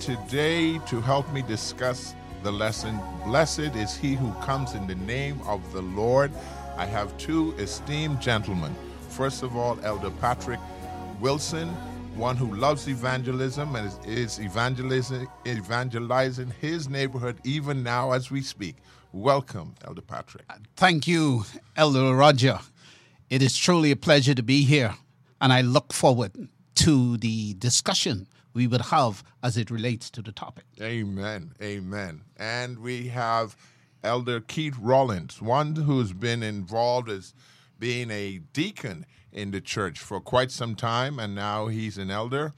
today, to help me discuss the lesson, Blessed is he who comes in the name of the Lord, I have two esteemed gentlemen. First of all, Elder Patrick Wilson, one who loves evangelism and is, evangelizing, evangelizing his neighborhood even now as we speak. Welcome, Elder Patrick. Uh, thank you, Elder Roger. It is truly a pleasure to be here, and I look forward to the discussion we would have as it relates to the topic. Amen. Amen. And we have Elder Keith Rollins, one who's been involved as being a deacon in the church for quite some time, and now he's an elder.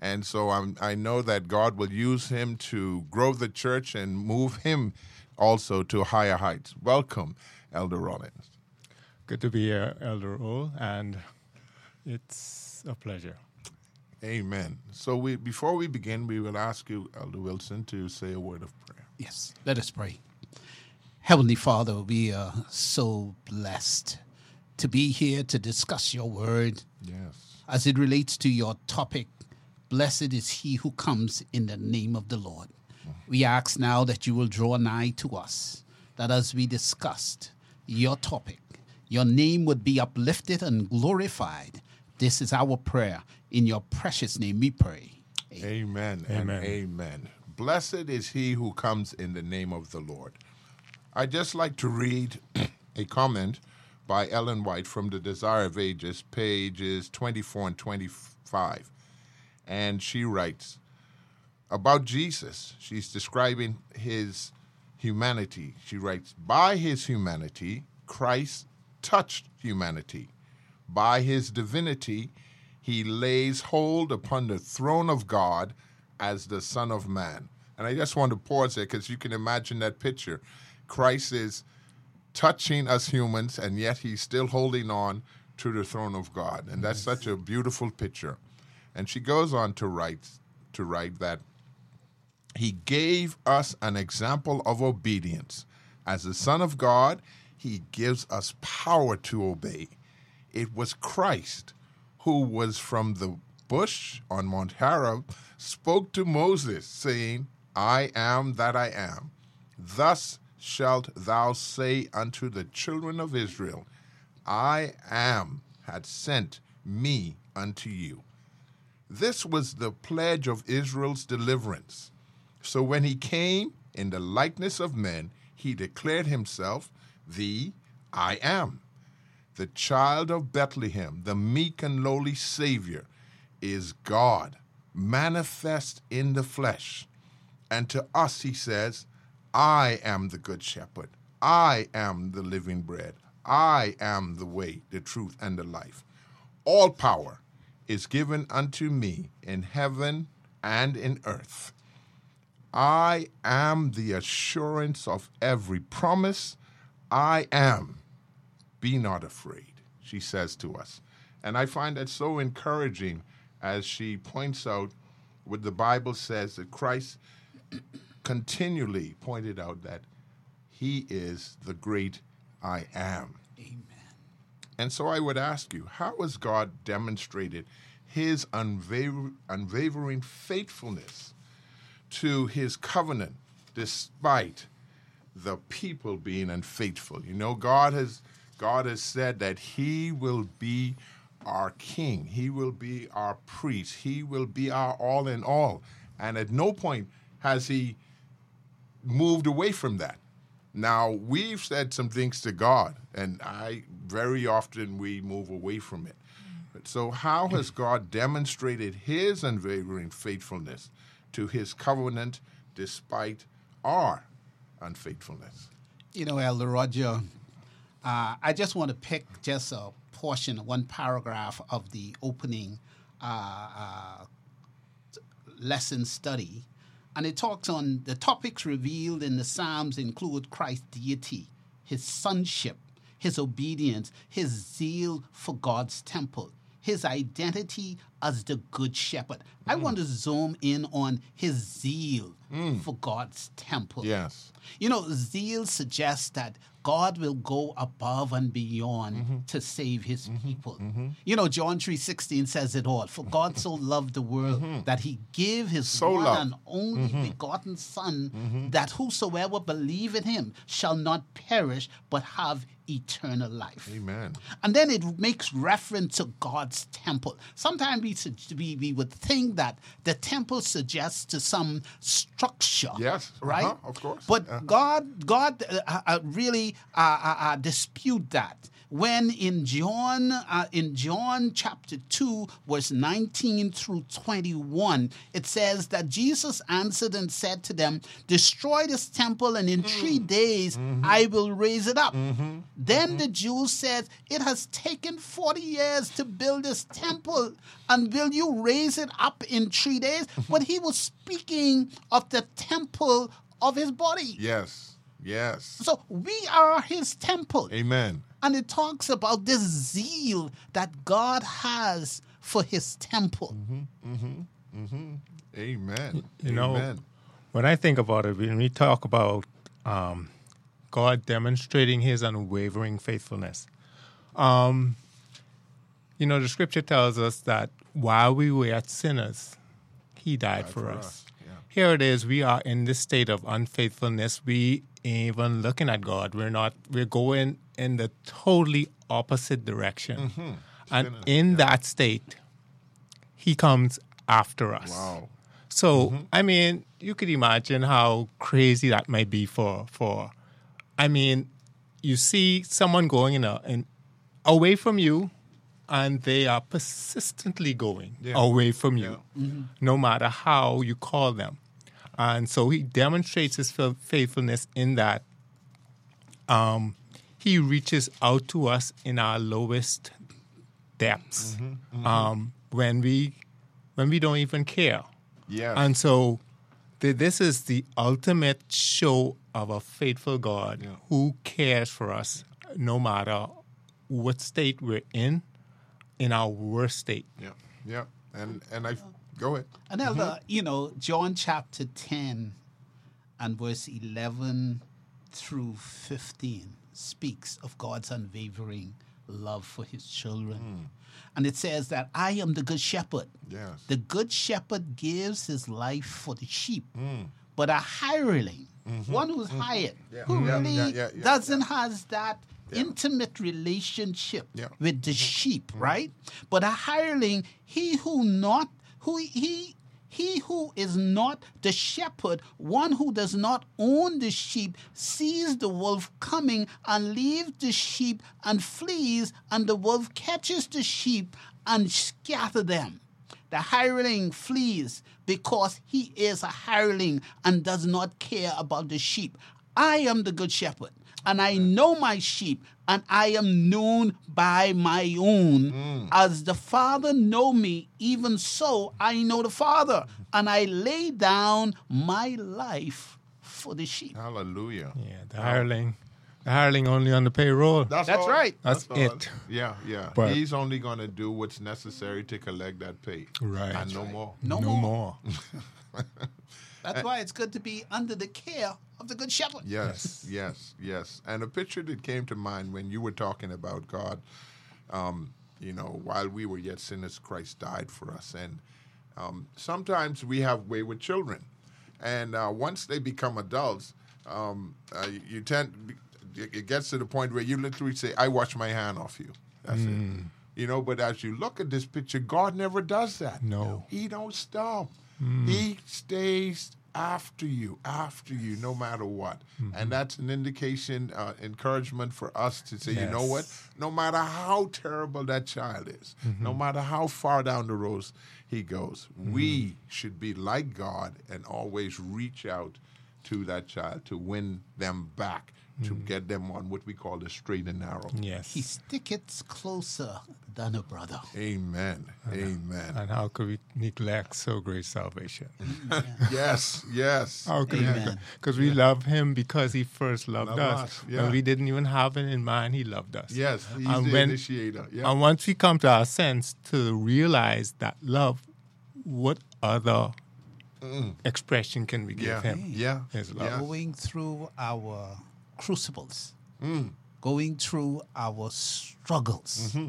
And so I'm, I know that God will use him to grow the church and move him also to higher heights. Welcome, Elder Rollins. Good to be here, Elder Roll, and it's a pleasure. Amen. So we, before we begin, we will ask you, Elder Wilson, to say a word of prayer. Yes, let us pray. Heavenly Father, we are so blessed to be here to discuss your word Yes. as it relates to your topic. Blessed is he who comes in the name of the Lord. Mm-hmm. We ask now that you will draw nigh to us, that as we discussed your topic, your name would be uplifted and glorified. This is our prayer. In your precious name we pray. Amen and Amen. amen. Blessed is he who comes in the name of the Lord. I'd just like to read a comment by Ellen White from The Desire of Ages, pages 24 and 25. And she writes about Jesus. She's describing his humanity. She writes, By his humanity, Christ touched humanity. By his divinity, he lays hold upon the throne of God as the Son of Man. And I just want to pause there because you can imagine that picture. Christ is touching us humans, and yet he's still holding on to the throne of God. And that's such a beautiful picture. And she goes on to write to write that he gave us an example of obedience. As the Son of God, he gives us power to obey. It was Christ who was from the bush on Mount Horeb spoke to Moses, saying, I am that I am. Thus shalt thou say unto the children of Israel, I am had sent me unto you. This was the pledge of Israel's deliverance. So when he came in the likeness of men, he declared himself the I am. The child of Bethlehem, the meek and lowly Savior, is God, manifest in the flesh. And to us he says, I am the good shepherd. I am the living bread. I am the way, the truth, and the life. All power is given unto me in heaven and in earth. I am the assurance of every promise. I am. Be not afraid, she says to us. And I find that so encouraging as she points out what the Bible says that Christ continually pointed out that he is the great I am. Amen. And so I would ask you, how has God demonstrated his unwaver- unwavering faithfulness to his covenant despite the people being unfaithful? You know, God has God has said that he will be our king. He will be our priest. He will be our all in all. And at no point has he moved away from that. Now, we've said some things to God, and I very often we move away from it. So, how has God demonstrated his unwavering faithfulness to his covenant despite our unfaithfulness? You know, Elder Roger, uh, I just want to pick just a portion, one paragraph of the opening uh, uh, lesson study, and it talks on the topics revealed in the Psalms include Christ's deity, his sonship, his obedience, his zeal for God's temple, his identity as the good shepherd. I want to zoom in on his zeal for God's temple. Yes. You know, zeal suggests that God will go above and beyond Mm-hmm. to save his people. You know, John 3:16 says it all. For God so loved the world that he gave his Mm-hmm. So one loved. and only begotten son that whosoever believe in him shall not perish but have eternal life. Amen. And then it makes reference to God's temple. Sometimes we, we, we would think that the temple suggests to some structure. Yes, Right? uh-huh, of course, But uh-huh. God, God uh, uh, really uh, dispute that. When in John, uh, in John chapter 2, verse 19 through 21, it says that Jesus answered and said to them, Destroy this temple, and in three days I will raise it up. Then the Jews said, It has taken 40 years to build this temple, and will you raise it up in three days? but he was speaking of the temple of his body. Yes. Yes. So we are his temple. Amen. And it talks about this zeal that God has for his temple. Amen. You know, Amen. when I think about it, when we talk about um, God demonstrating His unwavering faithfulness, um, you know, the Scripture tells us that while we were yet sinners, He died, for, for us. us, yeah. Here it is. We are in this state of unfaithfulness. We even looking at God. We're not. We're going in the totally opposite direction, Mm-hmm. and in that state, He comes after us. Wow. So I mean, you could imagine how crazy that might be for for. I mean, you see someone going in a in away from you, and they are persistently going Yeah. away from you, no matter how you call them. And so he demonstrates his faithfulness in that um, he reaches out to us in our lowest depths Um, when we when we don't even care. Yes. And so th- this is the ultimate show of a faithful God Yeah. who cares for us no matter what state we're in, in our worst state. yeah. Yeah. And and I go ahead. And Mm-hmm. You know, John chapter 10 and verse 11 through 15 speaks of God's unwavering love for his children. And it says that I am the good shepherd. Mm. Yes. The good shepherd gives his life for the sheep. Mm. But a hireling, one who's hired, Yeah. who Mm-hmm. Yeah, really yeah, doesn't has that intimate relationship. Mm-hmm. with the sheep, right? But a hireling, he who not who he he who is not the shepherd, one who does not own the sheep, sees the wolf coming and leaves the sheep and flees, and the wolf catches the sheep and scatter them. The hireling flees because he is a hireling and does not care about the sheep. I am the good shepherd, and I know my sheep, and I am known by my own. Mm. As the Father know me, even so I know the Father, and I lay down my life for the sheep. Hallelujah. Yeah, the hireling, the hireling only on the payroll. That's all. right. That's all. it. Yeah, yeah. But- He's only going to do what's necessary to collect that pay. Right. And no right. more. No, no more. more. That's why it's good to be under the care of the good shepherd. Yes, yes, yes. And a picture that came to mind when you were talking about God, um, you know, while we were yet sinners, Christ died for us. And um, sometimes we have wayward children. And uh, once they become adults, um, uh, you, you tend, it gets to the point where you literally say, I wash my hand off you. That's it. You know, but as you look at this picture, God never does that. No. He don't stop. Mm. He stays after you, after you, no matter what. Mm-hmm. And that's an indication, uh, encouragement for us to say, you know what? No matter how terrible that child is, mm-hmm. no matter how far down the road he goes, we mm-hmm. should be like God and always reach out to that child to win them back. To hmm. get them on what we call the straight and narrow. Yes. He sticketh closer than a brother. Amen. Amen. and how could we neglect so great salvation? yes, yes. How could Amen. Because we love him because he first loved Love us. us, yeah. And we didn't even have it in mind, he loved us. Yes, he's And the when- initiator. Yeah. And once we come to our sense to realize that love, what other expression can we give yeah. him? Yeah. His love. Going through our crucibles, hmm. going through our struggles. Mm-hmm.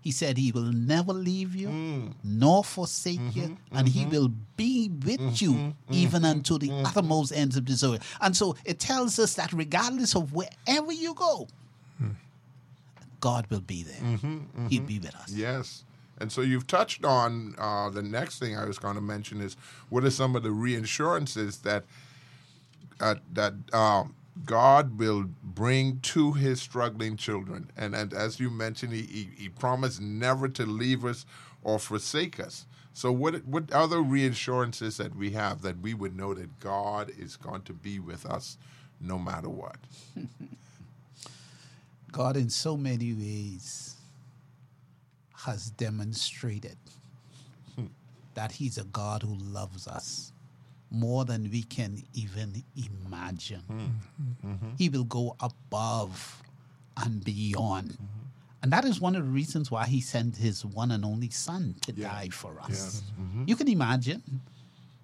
He said he will never leave you hmm. nor forsake you, mm-hmm. and he mm-hmm. will be with you even unto the uttermost ends of this earth. And so it tells us that regardless of wherever you go, hmm. God will be there. He'll be with us. Yes. And so you've touched on uh, the next thing I was going to mention is what are some of the reassurances that uh, that um, God will bring to His struggling children, and and as you mentioned, He He, he promised never to leave us or forsake us. So what what other reassurances that we have that we would know that God is going to be with us no matter what? God, in so many ways, has demonstrated hmm. that He's a God who loves us more than we can even imagine. Hmm. Mm-hmm. He will go above and beyond. Mm-hmm. And that is one of the reasons why He sent His one and only Son to Yeah. die for us. Yes. Mm-hmm. You can imagine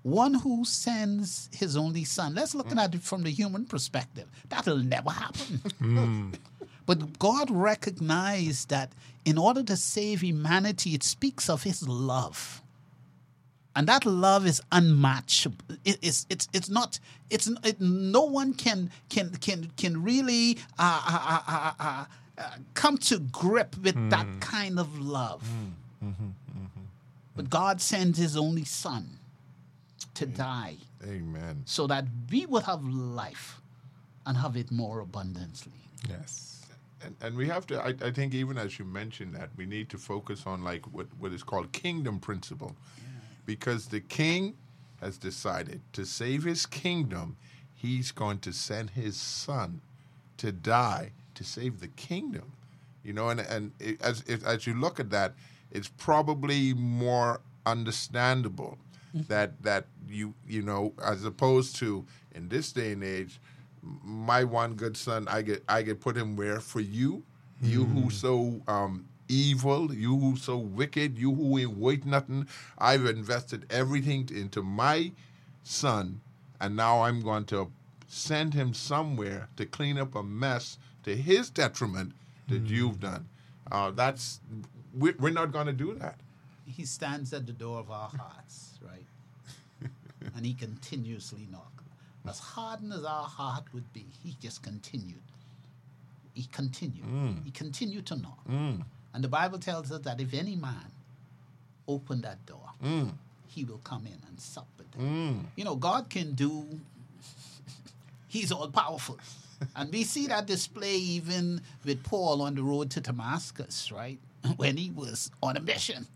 one who sends his only son. Let's look mm. at it from the human perspective. That'll never happen. Hmm. But God recognized that in order to save humanity, it speaks of his love. And that love is unmatched. It- it's, it's, it's not, it's, it, no one can, can, can, can really uh, uh, uh, uh, uh, come to grip with that kind of love. But God sends his only son to die Amen. so that we would have life and have it more abundantly. Yes. And, and we have to, I, I think, even as you mentioned that, we need to focus on like what, what is called kingdom principle. Because the king has decided to save his kingdom, he's going to send his son to die to save the kingdom. You know, and, and it, as, it, as you look at that, it's probably more understandable that that you you know as opposed to in this day and age my one good son i get i get put him where for you you who so um evil you who so wicked you who ain't wait nothing i've invested everything into my son and now i'm going to send him somewhere to clean up a mess to his detriment that hmm. you've done uh, that's we- we're not going to do that He stands at the door of our hearts, right? and he continuously knocks. As hardened as our heart would be, he just continued. He continued. Hmm. He continued to knock. Hmm. And the Bible tells us that if any man open that door, mm. he will come in and sup with them. Mm. You know, God can do, he's all powerful. and we see that display even with Paul on the road to Damascus, right? When he was on a mission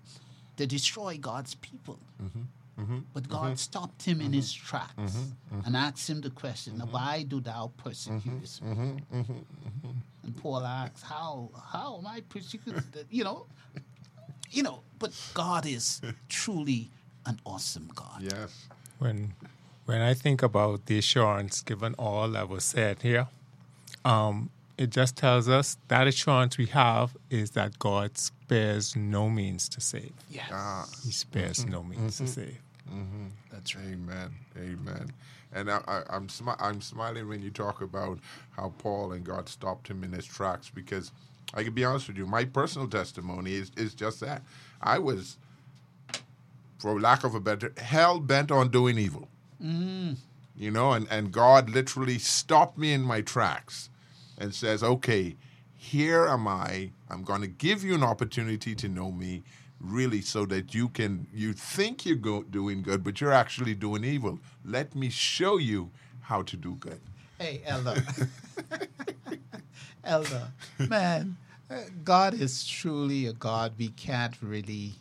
to destroy God's people. Mm-hmm. Mm-hmm. But God mm-hmm. stopped him in mm-hmm. his tracks and asked him the question, Why do thou persecute me? And Paul asks, How how am I persecuted? You know, you know, but God is truly an awesome God. yes When when I think about the assurance given all that was said here, um, it just tells us that assurance we have is that God spares no means to save. Yes. Ah. He spares no means to save. Mm-hmm. That's right. Amen. Amen. And I, I'm smi- I'm smiling when you talk about how Paul and God stopped him in his tracks because I can be honest with you, my personal testimony is, is just that. I was, for lack of a better, hell bent on doing evil. Mm. You know, and, and God literally stopped me in my tracks and says, okay, here am I. I'm going to give you an opportunity to know me really so that you can, you think you're go, doing good, but you're actually doing evil. Let me show you how to do good. Hey, Elder. Elder, man, uh, God is truly a God we can't really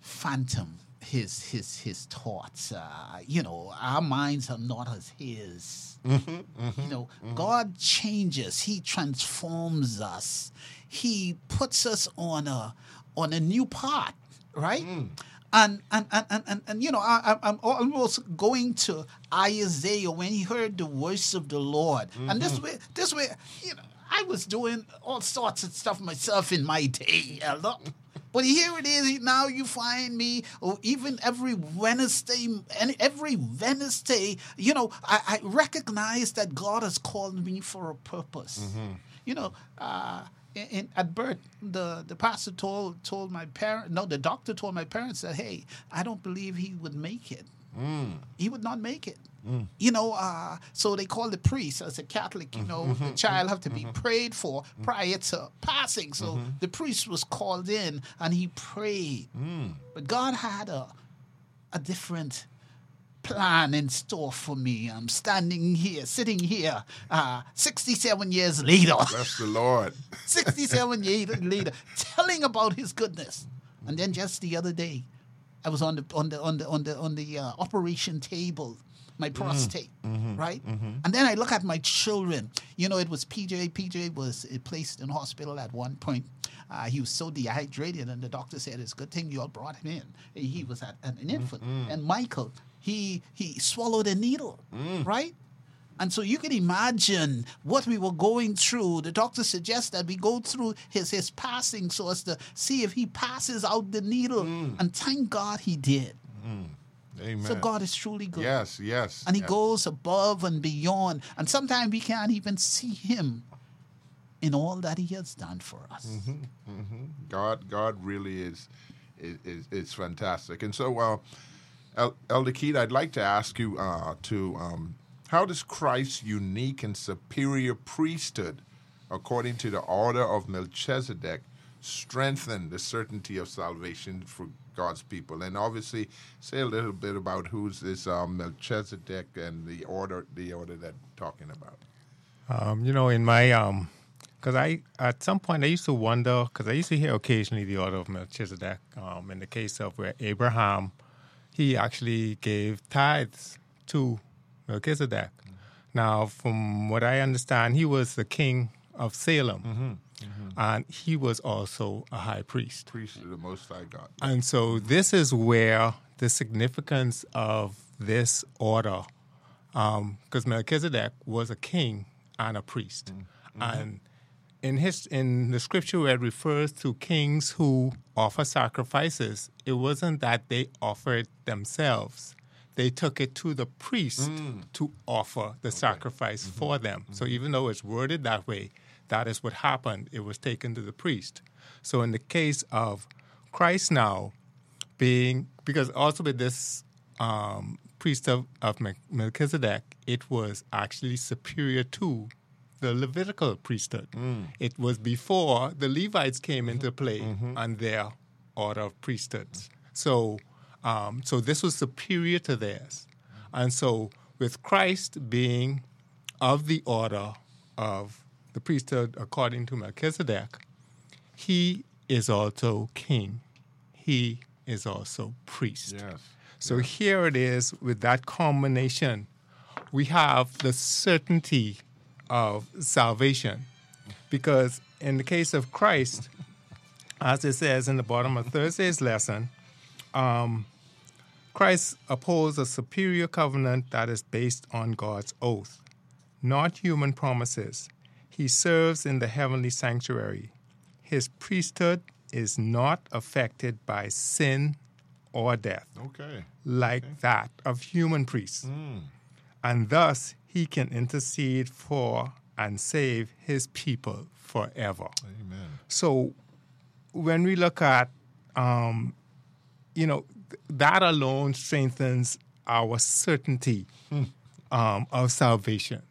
phantom his his his thoughts. Uh, you know, our minds are not as his. Mm-hmm, You know, God changes. He transforms us. He puts us on a on a new path, right? Mm. And, and, and, and, and, and you know, I, I'm almost going to Isaiah when he heard the voice of the Lord. And this Mm-hmm. way, this way, you know, I was doing all sorts of stuff myself in my day. Elder. But here it is. Now you find me, or even every Wednesday, and every Wednesday, you know, I, I recognize that God has called me for a purpose. You know, uh, in, in, at birth, the, the pastor told told my parents, no, the doctor told my parents that, hey, I don't believe he would make it. Mm. He would not make it. Mm. You know, uh, so they call the priest as a Catholic. You know, the mm-hmm. child have to be mm-hmm. prayed for mm-hmm. prior to passing. So the priest was called in and he prayed. Mm. But God had a a different plan in store for me. I'm standing here, sitting here, uh, 67 years later. Bless the Lord. 67 years later, telling about his goodness. And then just the other day, I was on the on the on the on the on the uh, operation table, my prostate, right? And then I look at my children. You know, it was PJ. PJ was uh, placed in hospital at one point. Uh, he was so dehydrated, and the doctor said, "It's a good thing you all brought him in." He was at, an infant, and Michael, he he swallowed a needle, right? And so you can imagine what we were going through. The doctor suggests that we go through his, his passing so as to see if he passes out the needle. And thank God he did. Amen. So God is truly good. Yes, yes. And he yes. goes above and beyond. And sometimes we can't even see him in all that he has done for us. God, God really is, is, is, is fantastic. And so, uh, El- Elder Keith, I'd like to ask you uh, to um, how does Christ's unique and superior priesthood, according to the order of Melchizedek, strengthen the certainty of salvation for God's people? And obviously, say a little bit about who's this um, Melchizedek and the order, the order that we're talking about. Um, you know, in my um, because I at some point I used to wonder because I used to hear occasionally the order of Melchizedek. Um, in the case of where Abraham, he actually gave tithes to Melchizedek. Now, from what I understand, he was the king of Salem, mm-hmm. Mm-hmm. and he was also a high priest. Priest of the Most High God. And so this is where the significance of this order, um, because Melchizedek was a king and a priest, mm-hmm. and in his in the scripture where it refers to kings who offer sacrifices, it wasn't that they offered themselves. They took it to the priest mm. to offer the sacrifice mm-hmm. for them. So mm-hmm. even though it's worded that way, that is what happened. It was taken to the priest. So in the case of Christ now, being because also with this um, priest of, of Melchizedek, it was actually superior to the Levitical priesthood. Mm. It was before the Levites came into mm-hmm. play and their order of priesthoods. So, um, so this was superior to theirs, and so with Christ being of the order of the priesthood according to Melchizedek, he is also king. He is also priest. Yes. So here it is with that combination. We have the certainty of salvation. Because in the case of Christ, as it says in the bottom of Thursday's lesson, um, Christ upholds a superior covenant that is based on God's oath, not human promises. He serves in the heavenly sanctuary. His priesthood is not affected by sin or death Okay. like that of human priests. And thus he can intercede for and save his people forever. Amen. So when we look at, um, you know, that alone strengthens our certainty um, of salvation.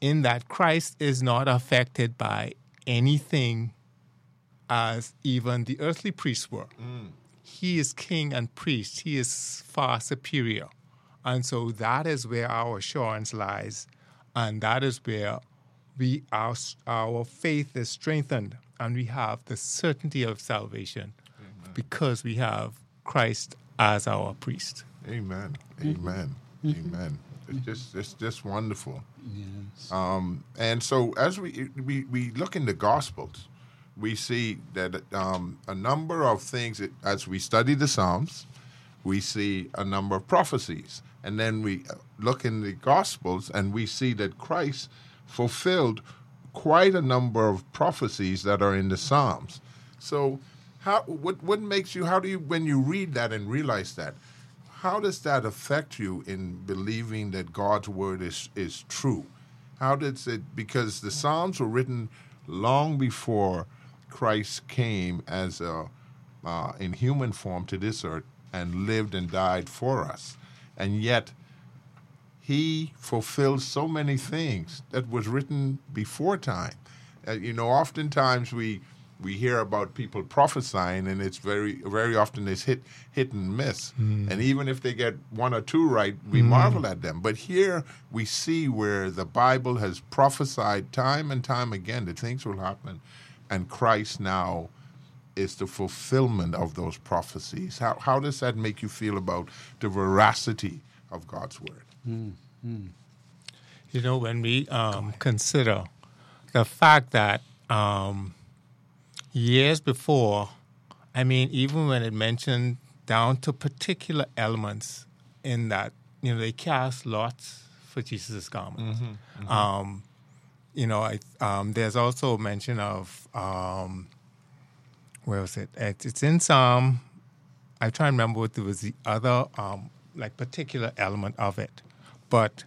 In that Christ is not affected by anything as even the earthly priests were. He is king and priest, he is far superior. And so that is where our assurance lies, and that is where we our, our faith is strengthened, and we have the certainty of salvation because we have Christ as our priest. Amen. Amen. Amen. It's just it's just wonderful. Yes. Um, and so as we, we we look in the Gospels, we see that um, a number of things. that- As we study the Psalms, we see a number of prophecies, and then we uh, look in the Gospels and we see that Christ fulfilled quite a number of prophecies that are in the Psalms. So, how what what makes you? How do you when you read that and realize that? How does that affect you in believing that God's word is is true? How does it? Because the Psalms were written long before Christ came as a uh, in human form to this earth and lived and died for us, and yet he fulfills so many things that was written before time. Uh, you know, oftentimes we we hear about people prophesying, and it's very very often it's hit hit and miss. And even if they get one or two right, we marvel at them. But here we see where the Bible has prophesied time and time again that things will happen, and Christ now is the fulfillment of those prophecies. How how does that make you feel about the veracity of God's word? You know, when we um, consider the fact that um, years before, I mean, even when it mentioned down to particular elements in that, you know, they cast lots for Jesus' garments. Um, you know, I, um, there's also mention of, um, where was it? It's, it's in Psalm. I try and remember what there was the other, um, like, particular element of it. But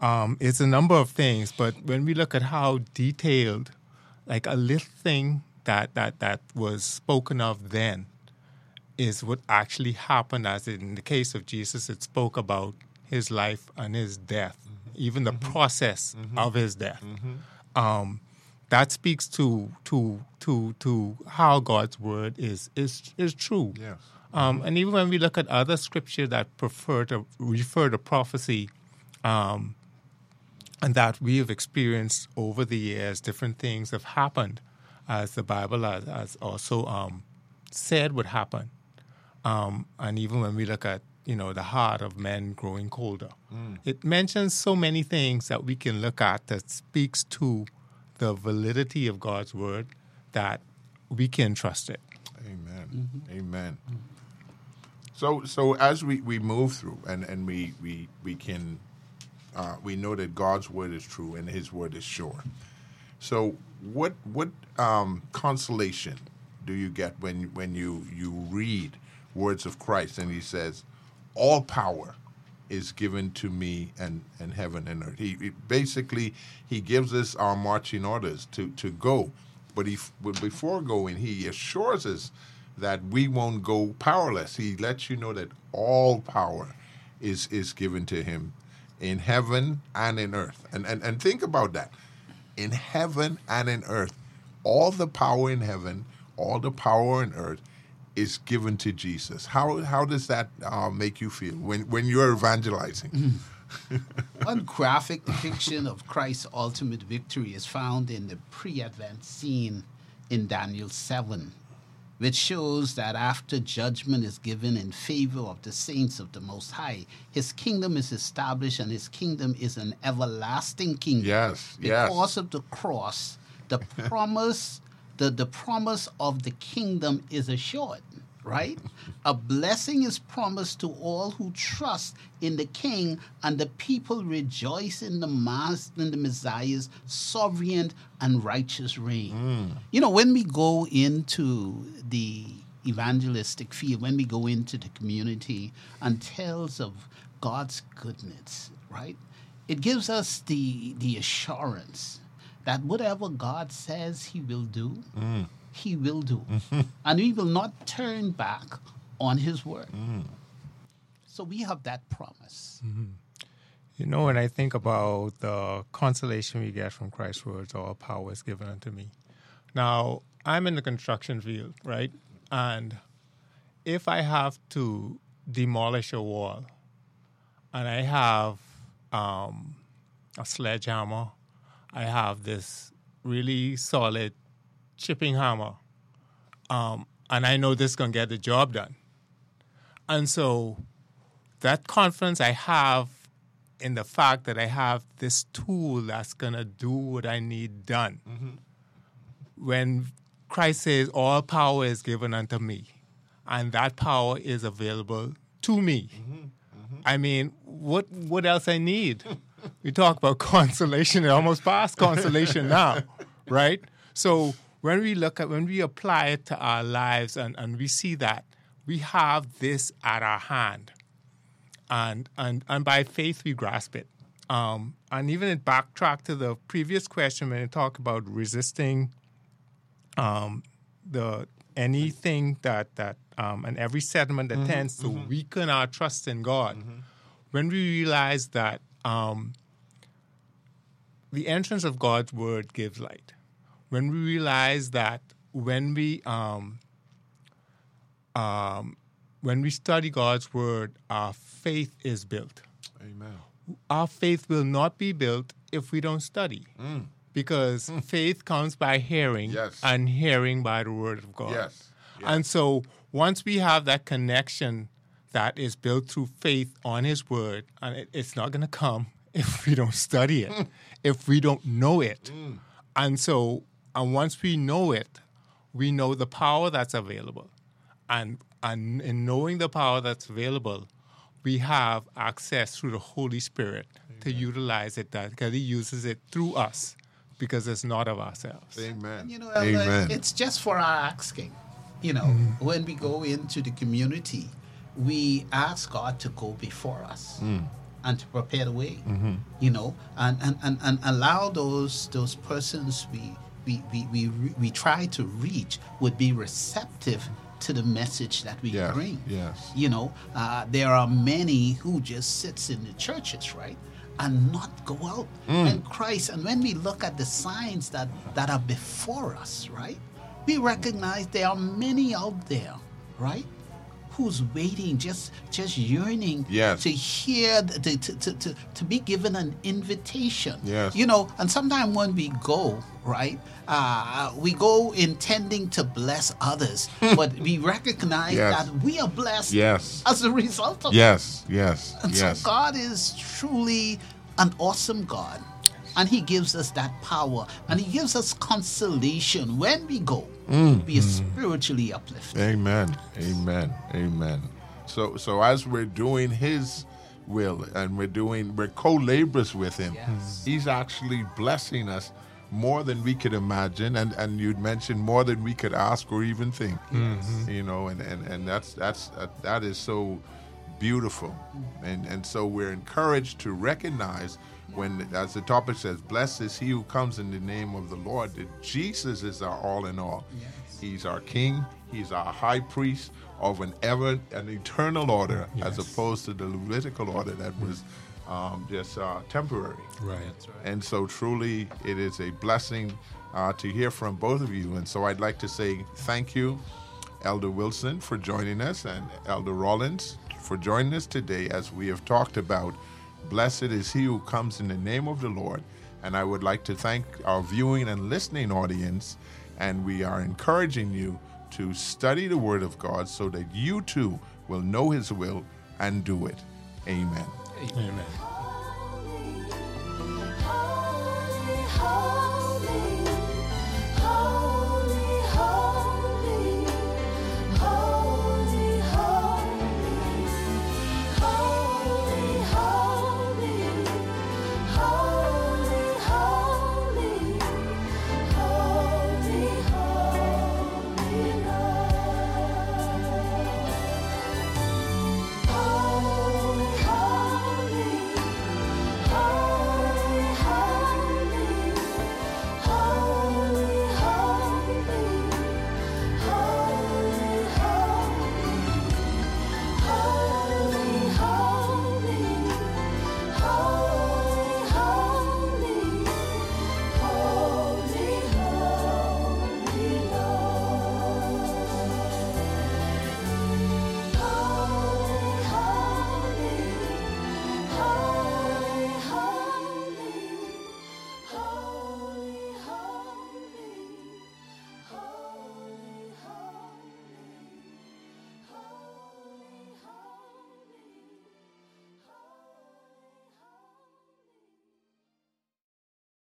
um, it's a number of things. But when we look at how detailed, like a little thing that, that, that was spoken of then is what actually happened, as in the case of Jesus, it spoke about his life and his death, even the process of his death. Um, that speaks to to to to how God's word is is is true. Yes. Um, and even when we look at other scripture that prefer to refer to prophecy, um, and that we have experienced over the years, different things have happened, as the Bible has, has also um, said would happen. Um, and even when we look at you know the heart of men growing colder, it mentions so many things that we can look at that speaks to the validity of God's word that we can trust it. Amen. Amen. So so as we, we move through and, and we, we we can uh, we know that God's word is true and his word is sure. So what what um, consolation do you get when when you, you read words of Christ and he says, All power is given to me and, and heaven and earth. He, he basically he gives us our marching orders to, to go, but he but before going he assures us that we won't go powerless. He lets you know that all power is is given to him in heaven and in earth. And and, and think about that. In heaven and in earth, all the power in heaven, all the power in earth is given to Jesus. How how does that uh, make you feel when when you're evangelizing? One graphic depiction of Christ's ultimate victory is found in the pre Advent scene in Daniel 7, which shows that after judgment is given in favor of the saints of the Most High, his kingdom is established and his kingdom is an everlasting kingdom. Yes, yes. Because of the cross, the promise, the, the promise of the kingdom is assured, right? A blessing is promised to all who trust in the king, and the people rejoice in the mass in the Messiah's sovereign and righteous reign. Mm. You know, when we go into the evangelistic field, when we go into the community and tells of God's goodness, right? It gives us the the assurance that whatever God says he will do, mm. He will do. Mm-hmm. and we will not turn back on his word. Mm. So we have that promise. Mm-hmm. You know, when I think about the consolation we get from Christ's words, all power is given unto me. Now, I'm in the construction field, right? And if I have to demolish a wall and I have um, a sledgehammer, I have this really solid chipping hammer, um, and I know this is going to get the job done. And so that confidence I have in the fact that I have this tool that's going to do what I need done. Mm-hmm. When Christ says, All power is given unto me, and that power is available to me. Mm-hmm. Mm-hmm. I mean, what what else I need? we talk about consolation, it almost past consolation now, right? So when we look at when we apply it to our lives and, and we see that we have this at our hand and and and by faith we grasp it. Um, and even it backtrack to the previous question when you talk about resisting um, the anything that that um, and every settlement that tends to weaken our trust in God. When we realize that um, the entrance of God's word gives light, when we realize that when we um, um, when we study God's word, our faith is built. Amen. Our faith will not be built if we don't study. Because faith comes by hearing, Yes. and hearing by the word of God. Yes. And so once we have that connection that is built through faith on His word, and it, it's not going to come if we don't study it, if we don't know it. And so, and once we know it, we know the power that's available. And, and in knowing the power that's available, we have access through the Holy Spirit to utilize it that because He uses it through us because it's not of ourselves. Amen. You know, Elder, Amen. it's just for our asking. You know, mm-hmm. when we go into the community, we ask God to go before us mm. and to prepare the way. Mm-hmm. You know, and, and, and, and allow those those persons we we, we, we, we try to reach would be receptive to the message that we Yes, bring. yes. You know, uh, there are many who just sits in the churches, right? And not go out. And Christ, and when we look at the signs that, that are before us, right? We recognize there are many out there, right? Who's waiting, just just yearning Yes. to hear, the, to, to, to, to, be given an invitation. Yes. You know, and sometimes when we go, right, uh, we go intending to bless others, but we recognize Yes. that we are blessed Yes. as a result of Yes. Yes. and yes. so God is truly an awesome God. And He gives us that power. And He gives us consolation when we go. Mm. We are spiritually uplifted. Amen. Amen. Amen. So so as we're doing his will and we're doing we're co-laborers with him, Yes. he's actually blessing us more than we could imagine and and you'd mentioned more than we could ask or even think. You know, and and and that's that's uh, that is so beautiful. And and so we're encouraged to recognize when as the topic says, blessed is he who comes in the name of the Lord, that Jesus is our all in all. He's our king, he's our high priest of an ever an eternal order as opposed to the Levitical order that was um, just uh, temporary. Right. And so, truly, it is a blessing uh, to hear from both of you. And so, I'd like to say thank you, Elder Wilson, for joining us, and Elder Rollins for joining us today as we have talked about Blessed is he who comes in the name of the Lord. And I would like to thank our viewing and listening audience. And we are encouraging you to study the Word of God so that you too will know His will and do it. Amen. Amen. Amen.